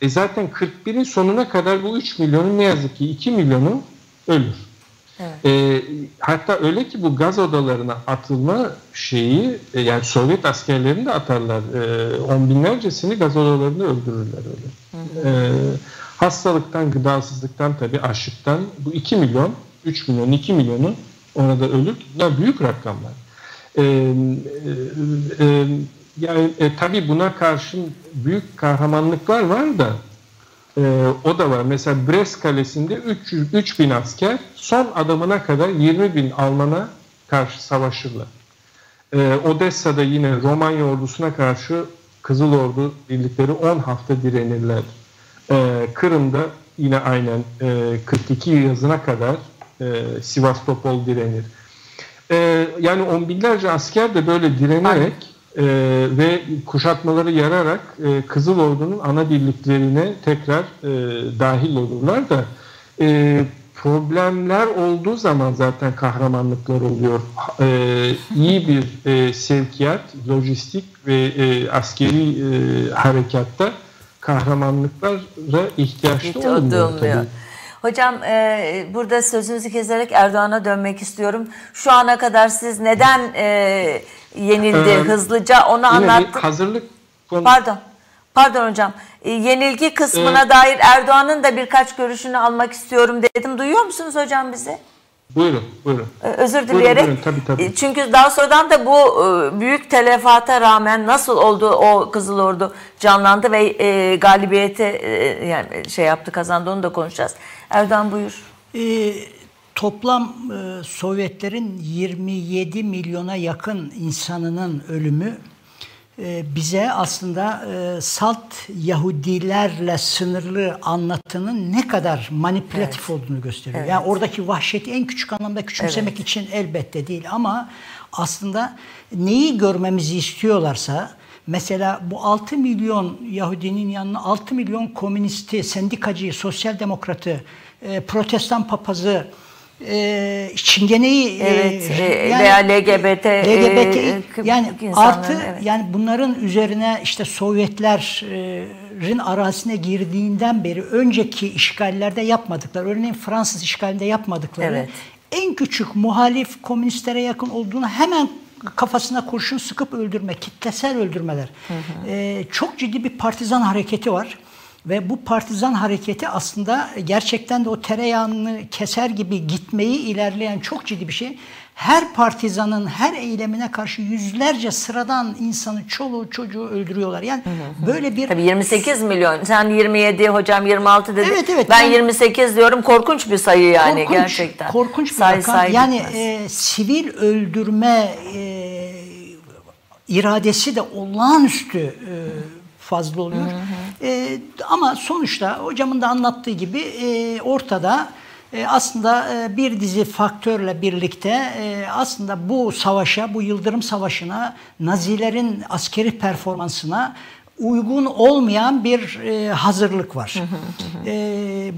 e zaten 41'in sonuna kadar bu 3 milyonun ne yazık ki 2 milyonu ölür. Evet. E, hatta öyle ki bu gaz odalarına atılma şeyi e, yani Sovyet askerlerini de atarlar. E, on binlercesini gaz odalarında öldürürler öyle. Hı hı. E, hastalıktan, gıdasızlıktan tabi açlıktan bu 2 milyon, 3 milyon, 2 milyonu orada ölür. Bunlar büyük rakamlar. E, e, e, yani e, tabii buna karşın büyük kahramanlıklar var da E, o da var. Mesela Brest Kalesi'nde 300 3000 asker son adamına kadar 20 bin Alman'a karşı savaşırlar. E, Odessa'da yine Romanya ordusuna karşı Kızıl Ordu birlikleri 10 hafta direnirler. E, Kırım'da yine aynen e, 42 yazına kadar e, Sivastopol direnir. E, yani on binlerce asker de böyle direnerek e, ve kuşatmaları yararak e, Kızıl Ordu'nun ana birliklerine tekrar e, dahil olurlar da e, problemler olduğu zaman zaten kahramanlıklar oluyor. E, iyi bir e, sevkiyat, lojistik ve e, askeri e, harekatta kahramanlıklara ihtiyaç da olmuyor. tabii. Hocam e, burada sözünüzü keserek Erdoğan'a dönmek istiyorum. Şu ana kadar siz neden e, yenildi Ee, hızlıca onu anlattı. hazırlık konu- Pardon. Pardon hocam. E, yenilgi kısmına Ee, dair Erdoğan'ın da birkaç görüşünü almak istiyorum dedim. Duyuyor musunuz hocam bizi? Buyurun, buyurun. Ee, Özür Buyurun, dileyerek. buyurun, tabii, tabii. E, Çünkü daha sonradan da bu e, büyük telefata rağmen nasıl oldu o Kızıl Ordu canlandı ve e, galibiyete e, yani şey yaptı kazandı onu da konuşacağız. Erdoğan buyur. Ee, toplam e, Sovyetlerin 27 milyona yakın insanının ölümü e, bize aslında e, salt Yahudilerle sınırlı anlatının ne kadar manipülatif olduğunu gösteriyor. Yani oradaki vahşeti en küçük anlamda küçümsemek için elbette değil ama aslında neyi görmemizi istiyorlarsa Mesela bu 6 milyon Yahudinin yanına 6 milyon komünisti, sendikacıyı, sosyal demokratı, e, protestan papazı, e, çingeneyi e, Evet, e, veya LGBT, LGBT e, yani insanların, artı evet. yani bunların üzerine işte Sovyetlerin arazisine girdiğinden beri önceki işgallerde yapmadıkları, örneğin Fransız işgalinde yapmadıkları Evet. en küçük muhalif komünistlere yakın olduğunu hemen kafasına kurşun sıkıp öldürme, kitlesel öldürmeler. Ee, çok ciddi bir partizan hareketi var. Ve bu partizan hareketi aslında gerçekten de o tereyağını keser gibi gitmeyi ilerleyen çok ciddi bir şey. Her partizanın her eylemine karşı yüzlerce sıradan insanı, çoluğu, çocuğu öldürüyorlar. Yani böyle bir Tabii 28 milyon. Sen 27, hocam 26 dedin. Evet, evet. Ben Yani- 28 diyorum. Korkunç bir sayı yani korkunç, gerçekten. Korkunç bir Say- rakam. say yani e, sivil öldürme e, iradesi de olağanüstü e, fazla oluyor. E, ama sonuçta hocamın da anlattığı gibi e, ortada e, aslında e, bir dizi faktörle birlikte e, aslında bu savaşa, bu Yıldırım Savaşı'na, Nazilerin askeri performansına uygun olmayan bir e, hazırlık var. e,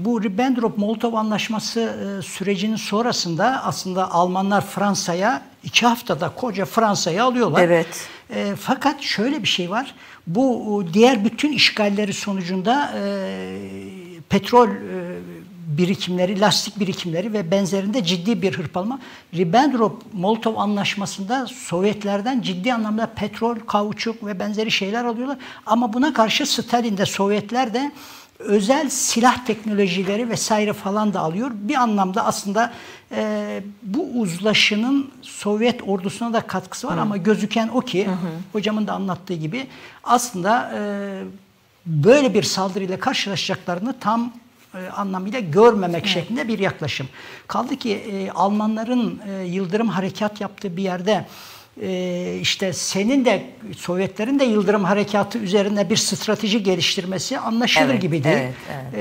bu Ribbentrop-Molotov anlaşması e, sürecinin sonrasında aslında Almanlar Fransa'ya iki haftada koca Fransa'yı alıyorlar. Evet. E, fakat şöyle bir şey var. Bu o, diğer bütün işgalleri sonucunda e, petrol e, birikimleri, lastik birikimleri ve benzerinde ciddi bir hırpalama. Ribbentrop-Molotov anlaşmasında Sovyetlerden ciddi anlamda petrol, kauçuk ve benzeri şeyler alıyorlar. Ama buna karşı Stalin de Sovyetler de özel silah teknolojileri vesaire falan da alıyor. Bir anlamda aslında e, bu uzlaşının Sovyet ordusuna da katkısı var ama gözüken o ki hocamın da anlattığı gibi aslında e, böyle bir saldırıyla karşılaşacaklarını tam e, anlamıyla görmemek şeklinde bir yaklaşım. Kaldı ki e, Almanların e, Yıldırım harekat yaptığı bir yerde e, işte senin de Sovyetlerin de Yıldırım harekatı üzerinde bir strateji geliştirmesi anlaşılır Evet, gibi değil evet, evet.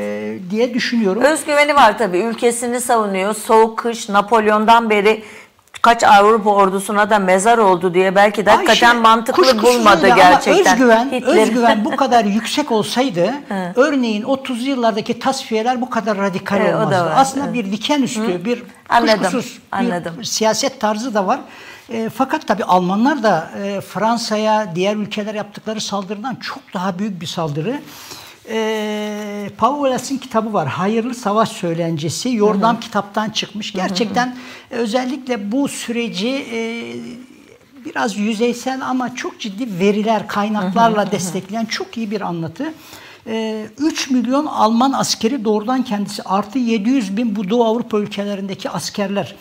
e, diye düşünüyorum. Özgüveni var tabii. Ülkesini savunuyor. Soğuk kış Napolyon'dan beri kaç Avrupa ordusuna da mezar oldu diye belki de hakikaten Ayşe, mantıklı bulmadı gerçekten. Özgüven, Hitler- özgüven bu kadar yüksek olsaydı örneğin 30 yıllardaki tasfiyeler bu kadar radikal Evet, olmazdı. Aslında evet. bir diken üstü, bir Anladım, kuşkusuz bir anladım. siyaset tarzı da var. E, fakat tabii Almanlar da e, Fransa'ya, diğer ülkeler yaptıkları saldırıdan çok daha büyük bir saldırı. E, Paulas'ın kitabı var. Hayırlı Savaş Söylencesi. Yordam kitaptan çıkmış. Gerçekten e, özellikle bu süreci e, biraz yüzeysel ama çok ciddi veriler, kaynaklarla destekleyen çok iyi bir anlatı. Ee, 3 milyon Alman askeri doğrudan kendisi artı 700 bin bu Doğu Avrupa ülkelerindeki askerler.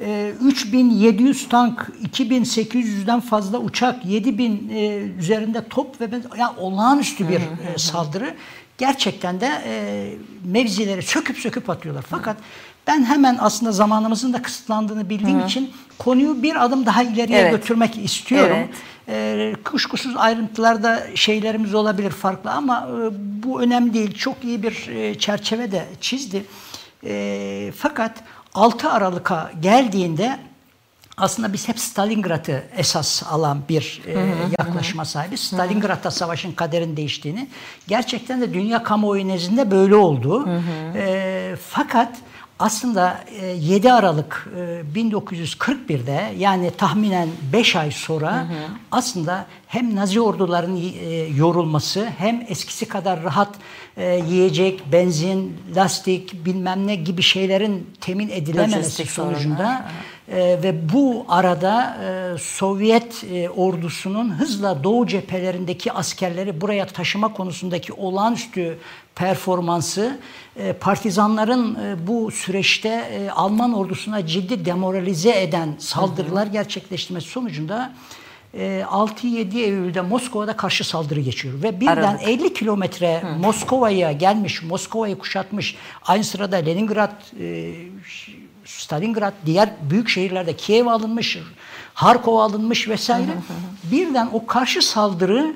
Ee, 3700 tank, 2800'den fazla uçak, 7000 e, üzerinde top ve ben, yani olağanüstü bir e, saldırı. gerçekten de e, mevzileri söküp söküp atıyorlar. Fakat ben hemen aslında zamanımızın da kısıtlandığını bildiğim Hı. için konuyu bir adım daha ileriye evet. götürmek istiyorum. Evet. E, kuşkusuz ayrıntılarda şeylerimiz olabilir farklı ama e, bu önemli değil. Çok iyi bir e, çerçeve de çizdi. E, fakat 6 Aralık'a geldiğinde aslında biz hep Stalingrad'ı esas alan bir e, yaklaşıma sahibiz. Stalingrad'da savaşın kaderin değiştiğini gerçekten de dünya kamuoyu nezdinde böyle oldu. E, fakat aslında 7 e, Aralık 1941'de e, yani tahminen 5 ay sonra hı hı. aslında hem Nazi ordularının e, yorulması hem eskisi kadar rahat yiyecek, benzin, lastik bilmem ne gibi şeylerin temin edilememesi sonucunda ve bu arada Sovyet ordusunun hızla Doğu cephelerindeki askerleri buraya taşıma konusundaki olağanüstü performansı e, partizanların e, bu süreçte e, Alman ordusuna ciddi demoralize eden saldırılar gerçekleştirmesi sonucunda 6-7 Eylül'de Moskova'da karşı saldırı geçiyor ve birden Aralık. 50 kilometre Moskova'ya gelmiş, Moskova'yı kuşatmış. Aynı sırada Leningrad, Stalingrad, diğer büyük şehirlerde Kiev alınmış, Harkov alınmış vesaire. Birden o karşı saldırı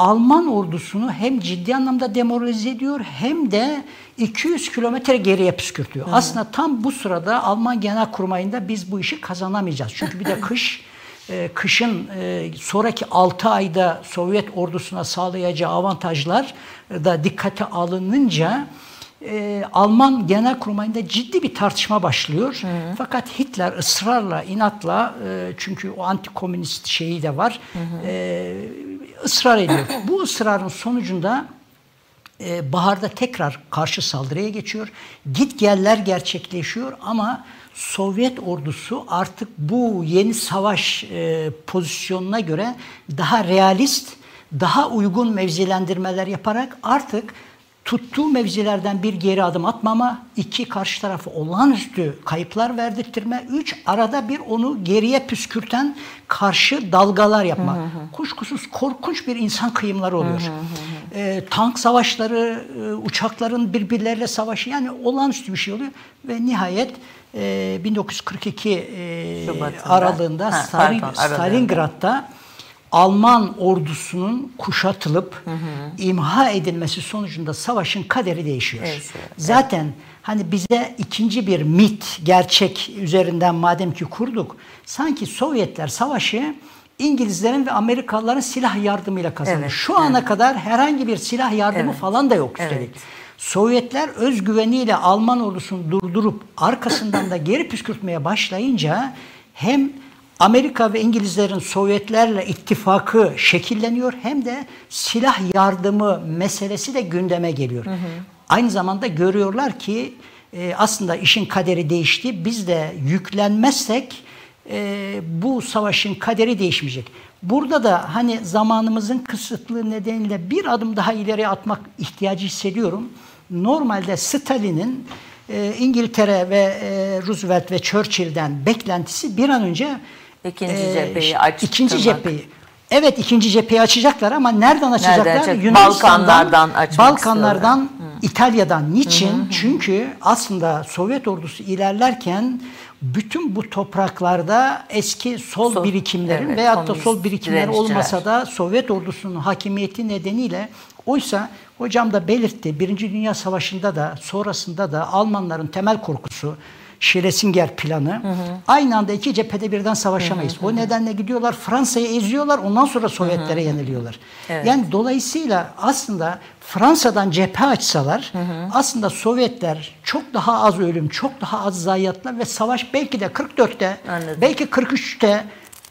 Alman ordusunu hem ciddi anlamda demoralize ediyor hem de 200 kilometre geriye püskürtüyor. Hı. Aslında tam bu sırada Alman Genelkurmayı'nda biz bu işi kazanamayacağız. Çünkü bir de kış e, kışın e, sonraki 6 ayda Sovyet ordusuna sağlayacağı avantajlar da dikkate alınınca e, Alman Genelkurmayı'nda ciddi bir tartışma başlıyor. Hı hı. Fakat Hitler ısrarla, inatla e, çünkü o antikomünist şeyi de var. Hı hı. E, ısrar ediyor. Bu ısrarın sonucunda e, baharda tekrar karşı saldırıya geçiyor. Git geller gerçekleşiyor ama Sovyet ordusu artık bu yeni savaş e, pozisyonuna göre daha realist, daha uygun mevzilendirmeler yaparak artık tuttuğu mevzilerden bir geri adım atmama, iki karşı tarafı olağanüstü kayıplar verdirttirme, üç arada bir onu geriye püskürten karşı dalgalar yapma. Hı hı. Kuşkusuz korkunç bir insan kıyımları oluyor. Hı hı hı. E, tank savaşları, e, uçakların birbirleriyle savaşı yani olağanüstü bir şey oluyor ve nihayet e, 1942 e, aralığında ha, Stalin, Stalingrad'da Alman ordusunun kuşatılıp hı hı. imha edilmesi sonucunda savaşın kaderi değişiyor. Evet, evet. Zaten hani bize ikinci bir mit, gerçek üzerinden madem ki kurduk, sanki Sovyetler savaşı İngilizlerin ve Amerikalıların silah yardımıyla kazandı. Evet, Şu ana evet. kadar herhangi bir silah yardımı evet. falan da yok üstelik. Evet. Sovyetler özgüveniyle Alman ordusunu durdurup arkasından da geri püskürtmeye başlayınca hem Amerika ve İngilizlerin Sovyetlerle ittifakı şekilleniyor hem de silah yardımı meselesi de gündeme geliyor. Hı hı. Aynı zamanda görüyorlar ki e, aslında işin kaderi değişti. Biz de yüklenmezsek e, bu savaşın kaderi değişmeyecek. Burada da hani zamanımızın kısıtlı nedeniyle bir adım daha ileri atmak ihtiyacı hissediyorum. Normalde Stalin'in e, İngiltere ve e, Roosevelt ve Churchill'den beklentisi bir an önce İkinci ee, cepheyi açtırmak. İkinci cepheyi. Evet ikinci cepheyi açacaklar ama nereden açacaklar? Nereden Balkanlardan açmak Balkanlardan, istiyorlar. İtalya'dan. Niçin? Hı hı. Çünkü aslında Sovyet ordusu ilerlerken bütün bu topraklarda eski sol, sol birikimlerin evet, veyahut da sol birikimler olmasa da Sovyet ordusunun hakimiyeti nedeniyle oysa hocam da belirtti Birinci Dünya Savaşı'nda da sonrasında da Almanların temel korkusu Schlesinger planı. Hı hı. Aynı anda iki cephede birden savaşamayız. Hı hı. O nedenle gidiyorlar Fransa'yı eziyorlar ondan sonra Sovyetlere hı hı. yeniliyorlar. Evet. Yani dolayısıyla aslında Fransa'dan cephe açsalar hı hı. aslında Sovyetler çok daha az ölüm, çok daha az zayiatlar ve savaş belki de 44'te, Anladım. belki 43'te,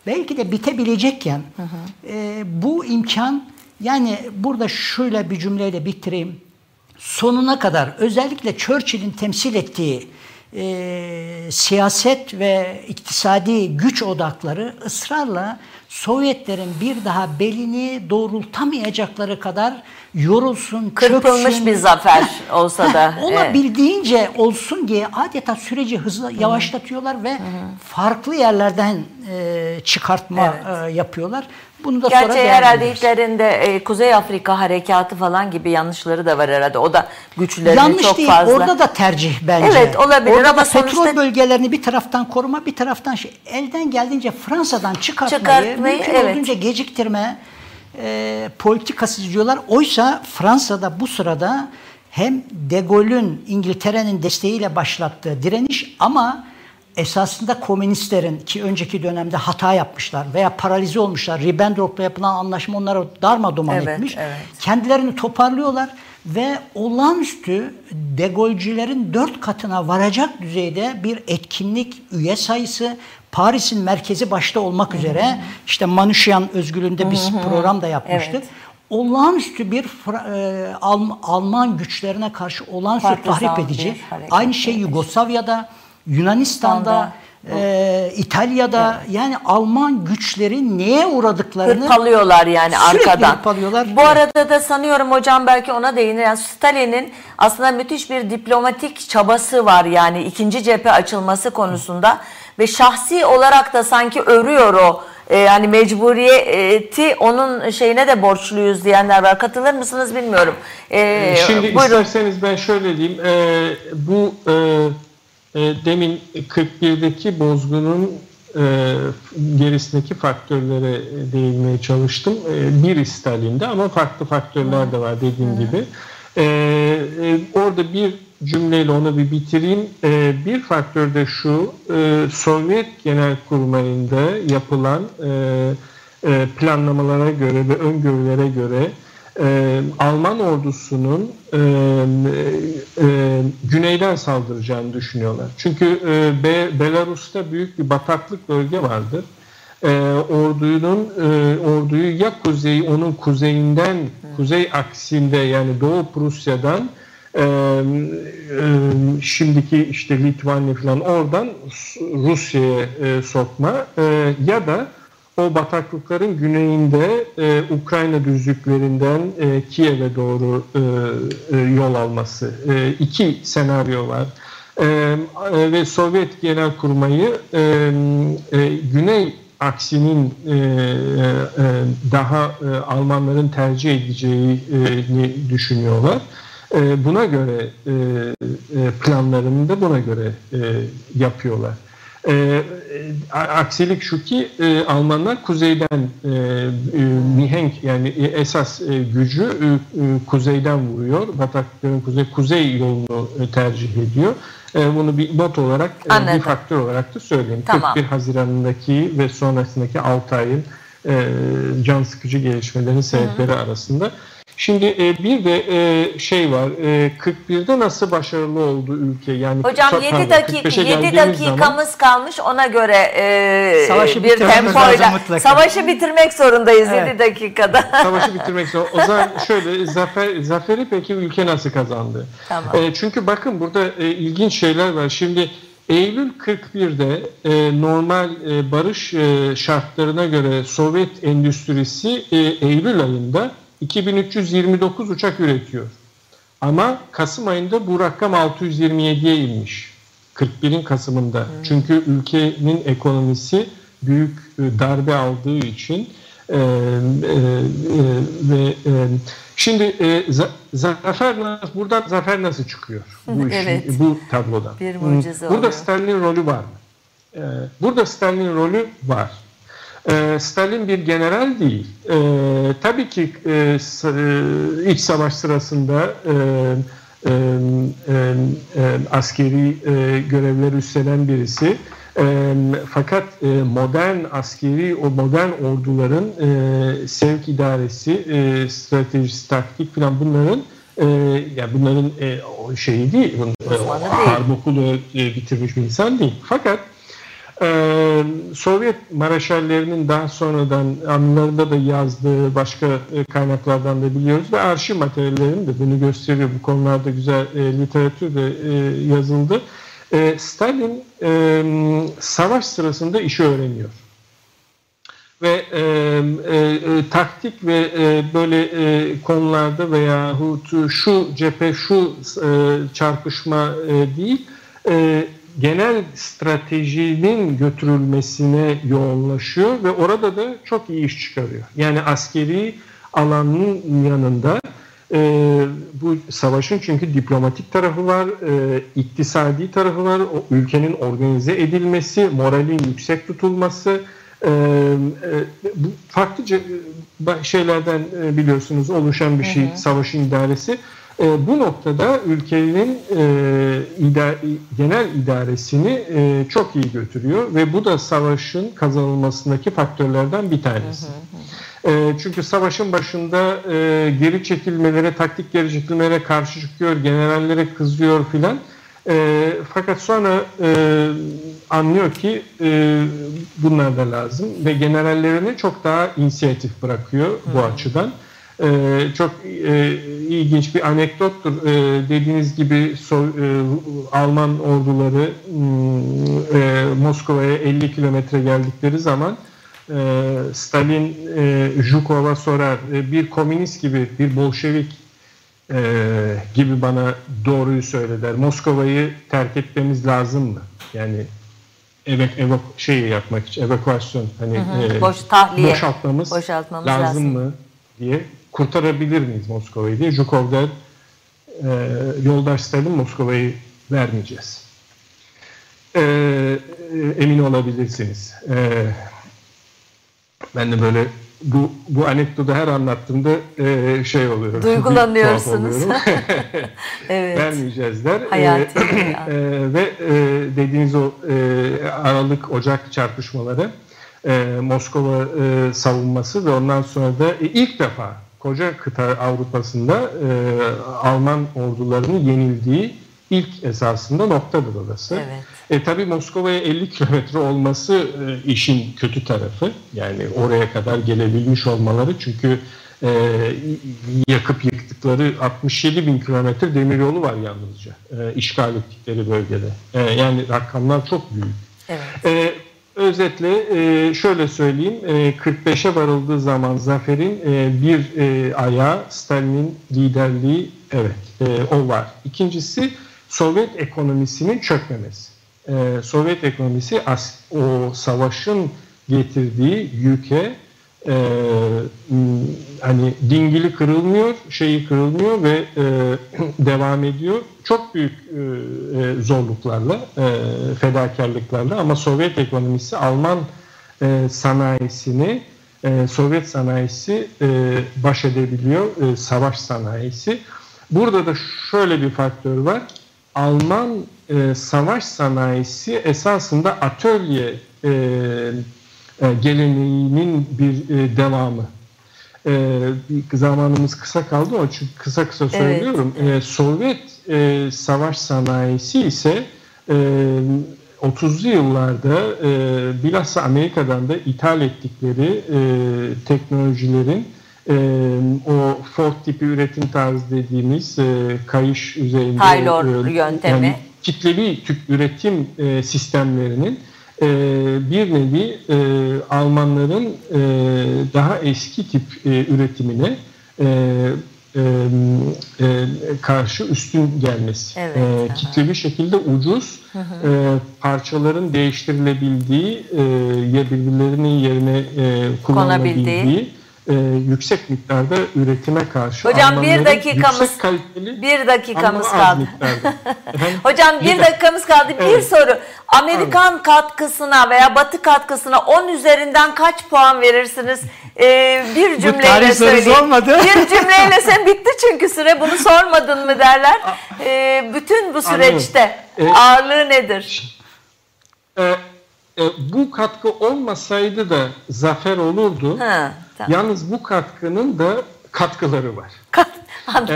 belki de bitebilecekken hı hı. E, bu imkan yani burada şöyle bir cümleyle bitireyim. Sonuna kadar özellikle Churchill'in temsil ettiği e, siyaset ve iktisadi güç odakları ısrarla Sovyetlerin bir daha belini doğrultamayacakları kadar yorulsun, Kırpılmış çöksün. bir zafer olsa da. Olabildiğince olsun diye adeta süreci hızlı yavaşlatıyorlar ve farklı yerlerden e, çıkartma e, yapıyorlar. Bunu da sonra Gerçi herhalde değerlendiririz. Hitler'in de e, Kuzey Afrika harekatı falan gibi yanlışları da var herhalde. O da güçlerini Yanlış çok değil. fazla. Orada da tercih bence. Evet, olabilir Orada ama da petrol sonuçta- bölgelerini bir taraftan koruma, bir taraftan şey elden geldiğince Fransa'dan çıkartmayı, Çıkartmayı, mümkün evet. olduğunca geciktirme e, politikası izliyorlar. Oysa Fransa'da bu sırada hem De Gaulle'ün İngiltere'nin desteğiyle başlattığı direniş ama esasında komünistlerin ki önceki dönemde hata yapmışlar veya paralize olmuşlar. Ribbentrop'la yapılan anlaşma onları darmadağın Evet, etmiş. evet. Kendilerini toparlıyorlar ve olağanüstü degolcilerin dört katına varacak düzeyde bir etkinlik üye sayısı Paris'in merkezi başta olmak üzere işte Manuşyan özgürlüğünde biz program da yapmıştık. Evet. Olağanüstü bir e, Alm- Alman güçlerine karşı olağanüstü tahrip edici. Aynı şey. Yugoslavya'da, Yunanistan'da, e, İtalya'da yani Alman güçleri neye uğradıklarını Hırpalıyorlar yani Sürekli arkadan. hırpalıyorlar. Bu arada da sanıyorum hocam belki ona değinir. Yani Stalin'in aslında müthiş bir diplomatik çabası var yani ikinci cephe açılması konusunda ve şahsi olarak da sanki örüyor o e, yani mecburiyeti onun şeyine de borçluyuz diyenler var. Katılır mısınız bilmiyorum. E, Şimdi buyurun. isterseniz ben şöyle diyeyim. Ee, bu e, e, demin 41'deki bozgunun e, gerisindeki faktörlere değinmeye çalıştım. E, bir Stalin'de ama farklı faktörler de var dediğim gibi. E, e, orada bir cümleyle onu bir bitireyim. E, bir faktör de şu, e, Sovyet Genelkurmayı'nda yapılan e, e, planlamalara göre ve öngörülere göre e, Alman ordusunun e, e, güneyden saldıracağını düşünüyorlar. Çünkü e, Be- Belarus'ta büyük bir bataklık bölge vardır. E, ordunun e, orduyu ya kuzey onun kuzeyinden kuzey aksinde yani Doğu Prusya'dan e, e, şimdiki işte Litvanya falan oradan Rusya'ya e, sokma e, ya da o bataklıkların güneyinde e, Ukrayna düzlüklerinden e, Kiev'e doğru e, e, yol alması. E, iki senaryo var. E, e, ve Sovyet Genelkurmayı e, e, güney aksinin e, e, daha e, Almanların tercih edeceğini düşünüyorlar. E, buna göre e, e, planlarını da buna göre e, yapıyorlar. E, e, aksilik şu ki e, Almanlar kuzeyden e, e, mihenk yani esas e, gücü e, e, kuzeyden vuruyor. Bataklıkların kuzey kuzey yolunu e, tercih ediyor. E, bunu bir not olarak e, bir faktör olarak da söyleyeyim. Tamam. 41 Haziran'daki ve sonrasındaki 6 ayın e, can sıkıcı gelişmelerin sebepleri arasında. Şimdi e, bir de e, şey var. E, 41'de nasıl başarılı oldu ülke? Yani Hocam pardon, 7 dakika 45'e 7 geldiğimiz dakikamız zaman- kalmış. Ona göre e, Savaşı bir tempoyla savaşı bitirmek zorundayız Evet. 7 dakikada. savaşı bitirmek zor. O zaman şöyle zafer zaferi peki ülke nasıl kazandı? Tamam. E, çünkü bakın burada e, ilginç şeyler var. Şimdi Eylül 41'de e, normal e, barış e, şartlarına göre Sovyet endüstrisi e, Eylül ayında 2329 uçak üretiyor. Ama Kasım ayında bu rakam 627'ye inmiş. 41'in Kasım'ında. Çünkü ülkenin ekonomisi büyük e, darbe aldığı için e, e, ve e, şimdi e, za- zafer nasıl- buradan zafer nasıl çıkıyor bu işin Evet. bu tablodan? Bir mucize Burada oluyor. Rolü var mı? E, burada Stalin'in rolü var. E, Stalin bir general değil. E, tabii ki e, e, iç savaş sırasında e, e, e, e, askeri e, görevler üstlenen birisi. E, fakat e, modern askeri, o modern orduların e, sevk idaresi, e, stratejisi, taktik falan bunların e, yani bunların e, o şeyi değil, bunun, e, harp okulu e, bitirmiş bir insan değil. Fakat ee, Sovyet mareşallerinin daha sonradan anılarında da yazdığı başka e, kaynaklardan da biliyoruz ve arşiv materyallerinin de bunu gösteriyor. Bu konularda güzel e, literatür de e, yazıldı. E, Stalin e, savaş sırasında işi öğreniyor. ve e, e, taktik ve e, böyle e, konularda veya şu cephe şu e, çarpışma e, değil e, genel stratejinin götürülmesine yoğunlaşıyor ve orada da çok iyi iş çıkarıyor. Yani askeri alanın yanında e, bu savaşın çünkü diplomatik tarafı var, e, iktisadi tarafı var, o ülkenin organize edilmesi, moralin yüksek tutulması, e, e, bu farklı şeylerden e, biliyorsunuz oluşan bir şey hı hı. savaşın idaresi. E, bu noktada ülkenin e, idare, genel idaresini e, çok iyi götürüyor ve bu da savaşın kazanılmasındaki faktörlerden bir tanesi. Hı hı hı. E, çünkü savaşın başında e, geri çekilmelere, taktik geri çekilmelere karşı çıkıyor, generallere kızıyor filan. E, fakat sonra e, anlıyor ki e, bunlar da lazım ve generallerini çok daha inisiyatif bırakıyor bu hmm. açıdan. E, çok e, ilginç bir anekdottur. E, dediğiniz gibi so, e, Alman orduları hmm, e, Moskova'ya 50 kilometre geldikleri zaman e, Stalin e, Zhukov'a sorar e, bir komünist gibi bir Bolşevik e, gibi bana doğruyu söylediler. Moskova'yı terk etmemiz lazım mı? Yani evet evak şeyi yapmak için evakuasyon hani hı hı, e, boş tahliye boşaltmamız, boşaltmamız lazım, lazım mı diye kurtarabilir miyiz Moskova'yı diye Zhukov der e, yoldaş Stalin Moskova'yı vermeyeceğiz. E, e, emin olabilirsiniz. E, ben de böyle bu bu anekdotu her anlattığımda e, şey oluyor. Duygulanıyorsunuz. evet. Vermeyeceğiz der. Hayati. E, e, ve e, dediğiniz o e, Aralık Ocak çarpışmaları e, Moskova e, savunması ve ondan sonra da e, ilk defa koca kıta Avrupa'sında e, Alman ordularının yenildiği ilk esasında noktadır orası. Evet. E, tabii Moskova'ya 50 kilometre olması e, işin kötü tarafı. Yani oraya kadar gelebilmiş olmaları çünkü e, yakıp yıktıkları 67 bin kilometre demiryolu var yalnızca e, işgal ettikleri bölgede. E, yani rakamlar çok büyük. Evet. E, özetle e, şöyle söyleyeyim e, 45'e varıldığı zaman zaferin e, bir e, ayağı Stalin'in liderliği evet e, o var. İkincisi Sovyet ekonomisinin çökmemesi. Ee, Sovyet ekonomisi o savaşın getirdiği yüke e, hani dingili kırılmıyor, şeyi kırılmıyor ve e, devam ediyor. Çok büyük e, e, zorluklarla, e, fedakarlıklarla ama Sovyet ekonomisi Alman e, sanayisini e, Sovyet sanayisi e, baş edebiliyor, e, savaş sanayisi. Burada da şöyle bir faktör var. Alman e, savaş sanayisi esasında atölye e, geleneğinin bir e, devamı. E, zamanımız kısa kaldı o için kısa kısa söylüyorum. Evet. E, Sovyet e, savaş sanayisi ise e, 30'lu yıllarda e, bilhassa Amerika'dan da ithal ettikleri e, teknolojilerin e, o Ford tipi üretim tarzı dediğimiz e, kayış üzerinde Taylor e, yöntemi yani kitlevi tüp üretim e, sistemlerinin e, bir nevi e, Almanların e, daha eski tip e, üretimine e, e, e, karşı üstün gelmesi. Evet, e, kitlevi şekilde ucuz hı hı. E, parçaların değiştirilebildiği, e, birbirlerinin yerine e, kullanılabildiği e, yüksek miktarda üretime karşı Hocam bir dakikamız kaliteli bir dakikamız kaldı. Hocam bir dakikamız kaldı. Bir evet. soru. Amerikan evet. katkısına veya Batı katkısına 10 üzerinden kaç puan verirsiniz? Ee, bir cümleyle söyleyeyim. olmadı. Bir cümleyle sen bitti çünkü süre bunu sormadın mı derler. Ee, bütün bu süreçte Anladım. ağırlığı nedir? E, e, bu katkı olmasaydı da zafer olurdu. Ha. Tamam. Yalnız bu katkının da katkıları var. Anladım.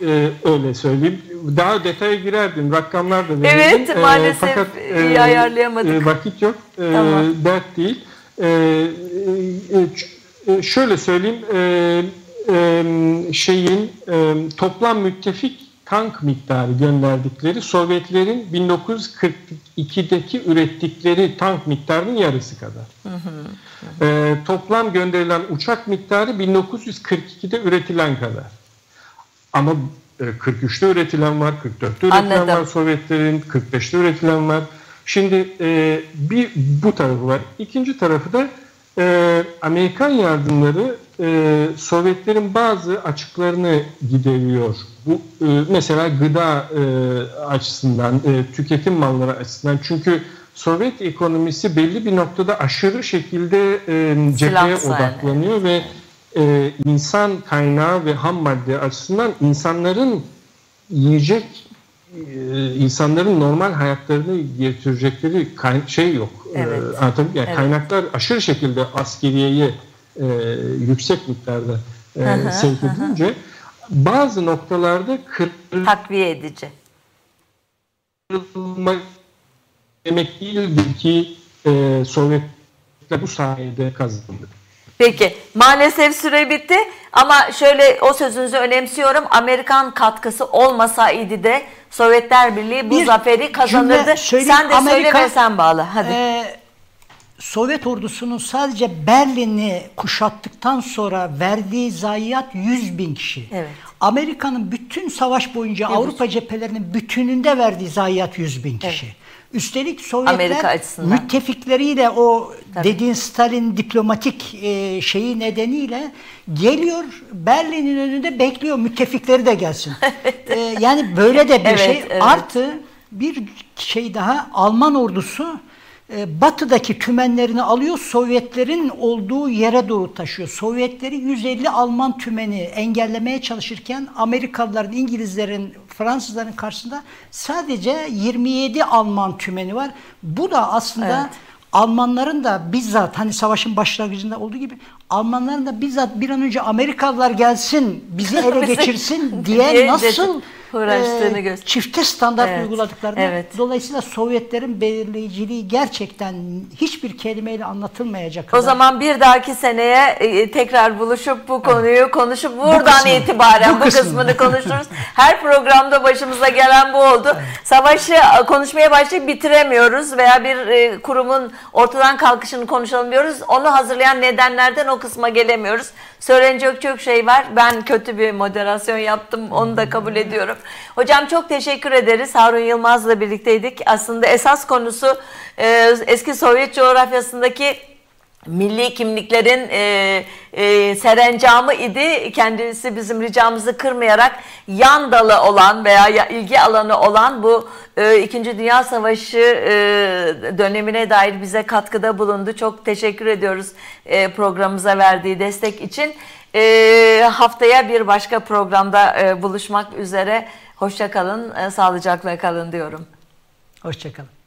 Ee, e, öyle söyleyeyim. Daha detaya girerdim. Rakamlar da verirdim. Evet ee, maalesef fakat, iyi e, ayarlayamadık. E, vakit yok. E, tamam. Dert değil. E, e, şöyle söyleyeyim. E, e, şeyin e, toplam müttefik tank miktarı gönderdikleri Sovyetlerin 1942'deki ürettikleri tank miktarının yarısı kadar. Hı hı. E, toplam gönderilen uçak miktarı 1942'de üretilen kadar. Ama 43'te üretilen var, 44'te üretilen Anladım. var Sovyetlerin, 45'te üretilen var. Şimdi e, bir bu tarafı var. İkinci tarafı da e, Amerikan yardımları e, Sovyetlerin bazı açıklarını gideriyor. Bu e, mesela gıda e, açısından, e, tüketim malları açısından. Çünkü Sovyet ekonomisi belli bir noktada aşırı şekilde e, cepheye odaklanıyor yani. ve e, insan kaynağı ve ham madde açısından insanların yiyecek e, insanların normal hayatlarını getirecekleri şey yok. E, evet. Yani evet. kaynaklar aşırı şekilde askeriyeye e, yüksek miktarda e, sevk edilince bazı noktalarda kırılma takviye edici demek değildir ki e, Sovyetler bu sayede kazandı. Peki maalesef süre bitti ama şöyle o sözünüzü önemsiyorum. Amerikan katkısı olmasaydı de Sovyetler Birliği bu bir zaferi kazanırdı. Sen de Amerika, söyle ve sen bağla. Hadi. E, Sovyet ordusunun sadece Berlin'i kuşattıktan sonra verdiği zayiat 100 bin kişi. Evet. Amerika'nın bütün savaş boyunca evet. Avrupa cephelerinin bütününde verdiği zayiat 100 bin kişi. Evet. Üstelik Sovyetler müttefikleriyle o Tabii. dediğin Stalin diplomatik e, şeyi nedeniyle geliyor Berlin'in önünde bekliyor müttefikleri de gelsin. e, yani böyle de bir evet, şey. Evet. Artı bir şey daha Alman ordusu batıdaki tümenlerini alıyor, Sovyetlerin olduğu yere doğru taşıyor. Sovyetleri 150 Alman tümeni engellemeye çalışırken Amerikalıların, İngilizlerin, Fransızların karşısında sadece 27 Alman tümeni var. Bu da aslında evet. Almanların da bizzat hani savaşın başlangıcında olduğu gibi Almanların da bizzat bir an önce Amerikalılar gelsin bizi ele geçirsin diye nasıl uğraştığını e, çifte standart evet. uyguladıklarını. Evet. Dolayısıyla Sovyetlerin belirleyiciliği gerçekten hiçbir kelimeyle anlatılmayacak kadar. O zaman bir dahaki seneye e, tekrar buluşup bu konuyu evet. konuşup buradan bu kısmını, itibaren bu, bu kısmını konuşuruz. Her programda başımıza gelen bu oldu. Evet. Savaşı e, konuşmaya başlayıp bitiremiyoruz veya bir e, kurumun ortadan kalkışını konuşalım diyoruz. Onu hazırlayan nedenlerden o kısma gelemiyoruz. Söylenecek çok şey var. Ben kötü bir moderasyon yaptım. Onu da kabul ediyorum. Hocam çok teşekkür ederiz. Harun Yılmaz'la birlikteydik. Aslında esas konusu e, eski Sovyet coğrafyasındaki milli kimliklerin e, e, serencamı idi. Kendisi bizim ricamızı kırmayarak yan dalı olan veya ilgi alanı olan bu e, İkinci Dünya Savaşı e, dönemine dair bize katkıda bulundu. Çok teşekkür ediyoruz e, programımıza verdiği destek için. E, haftaya bir başka programda e, buluşmak üzere. Hoşça kalın, e, sağlıcakla kalın diyorum. Hoşça kalın.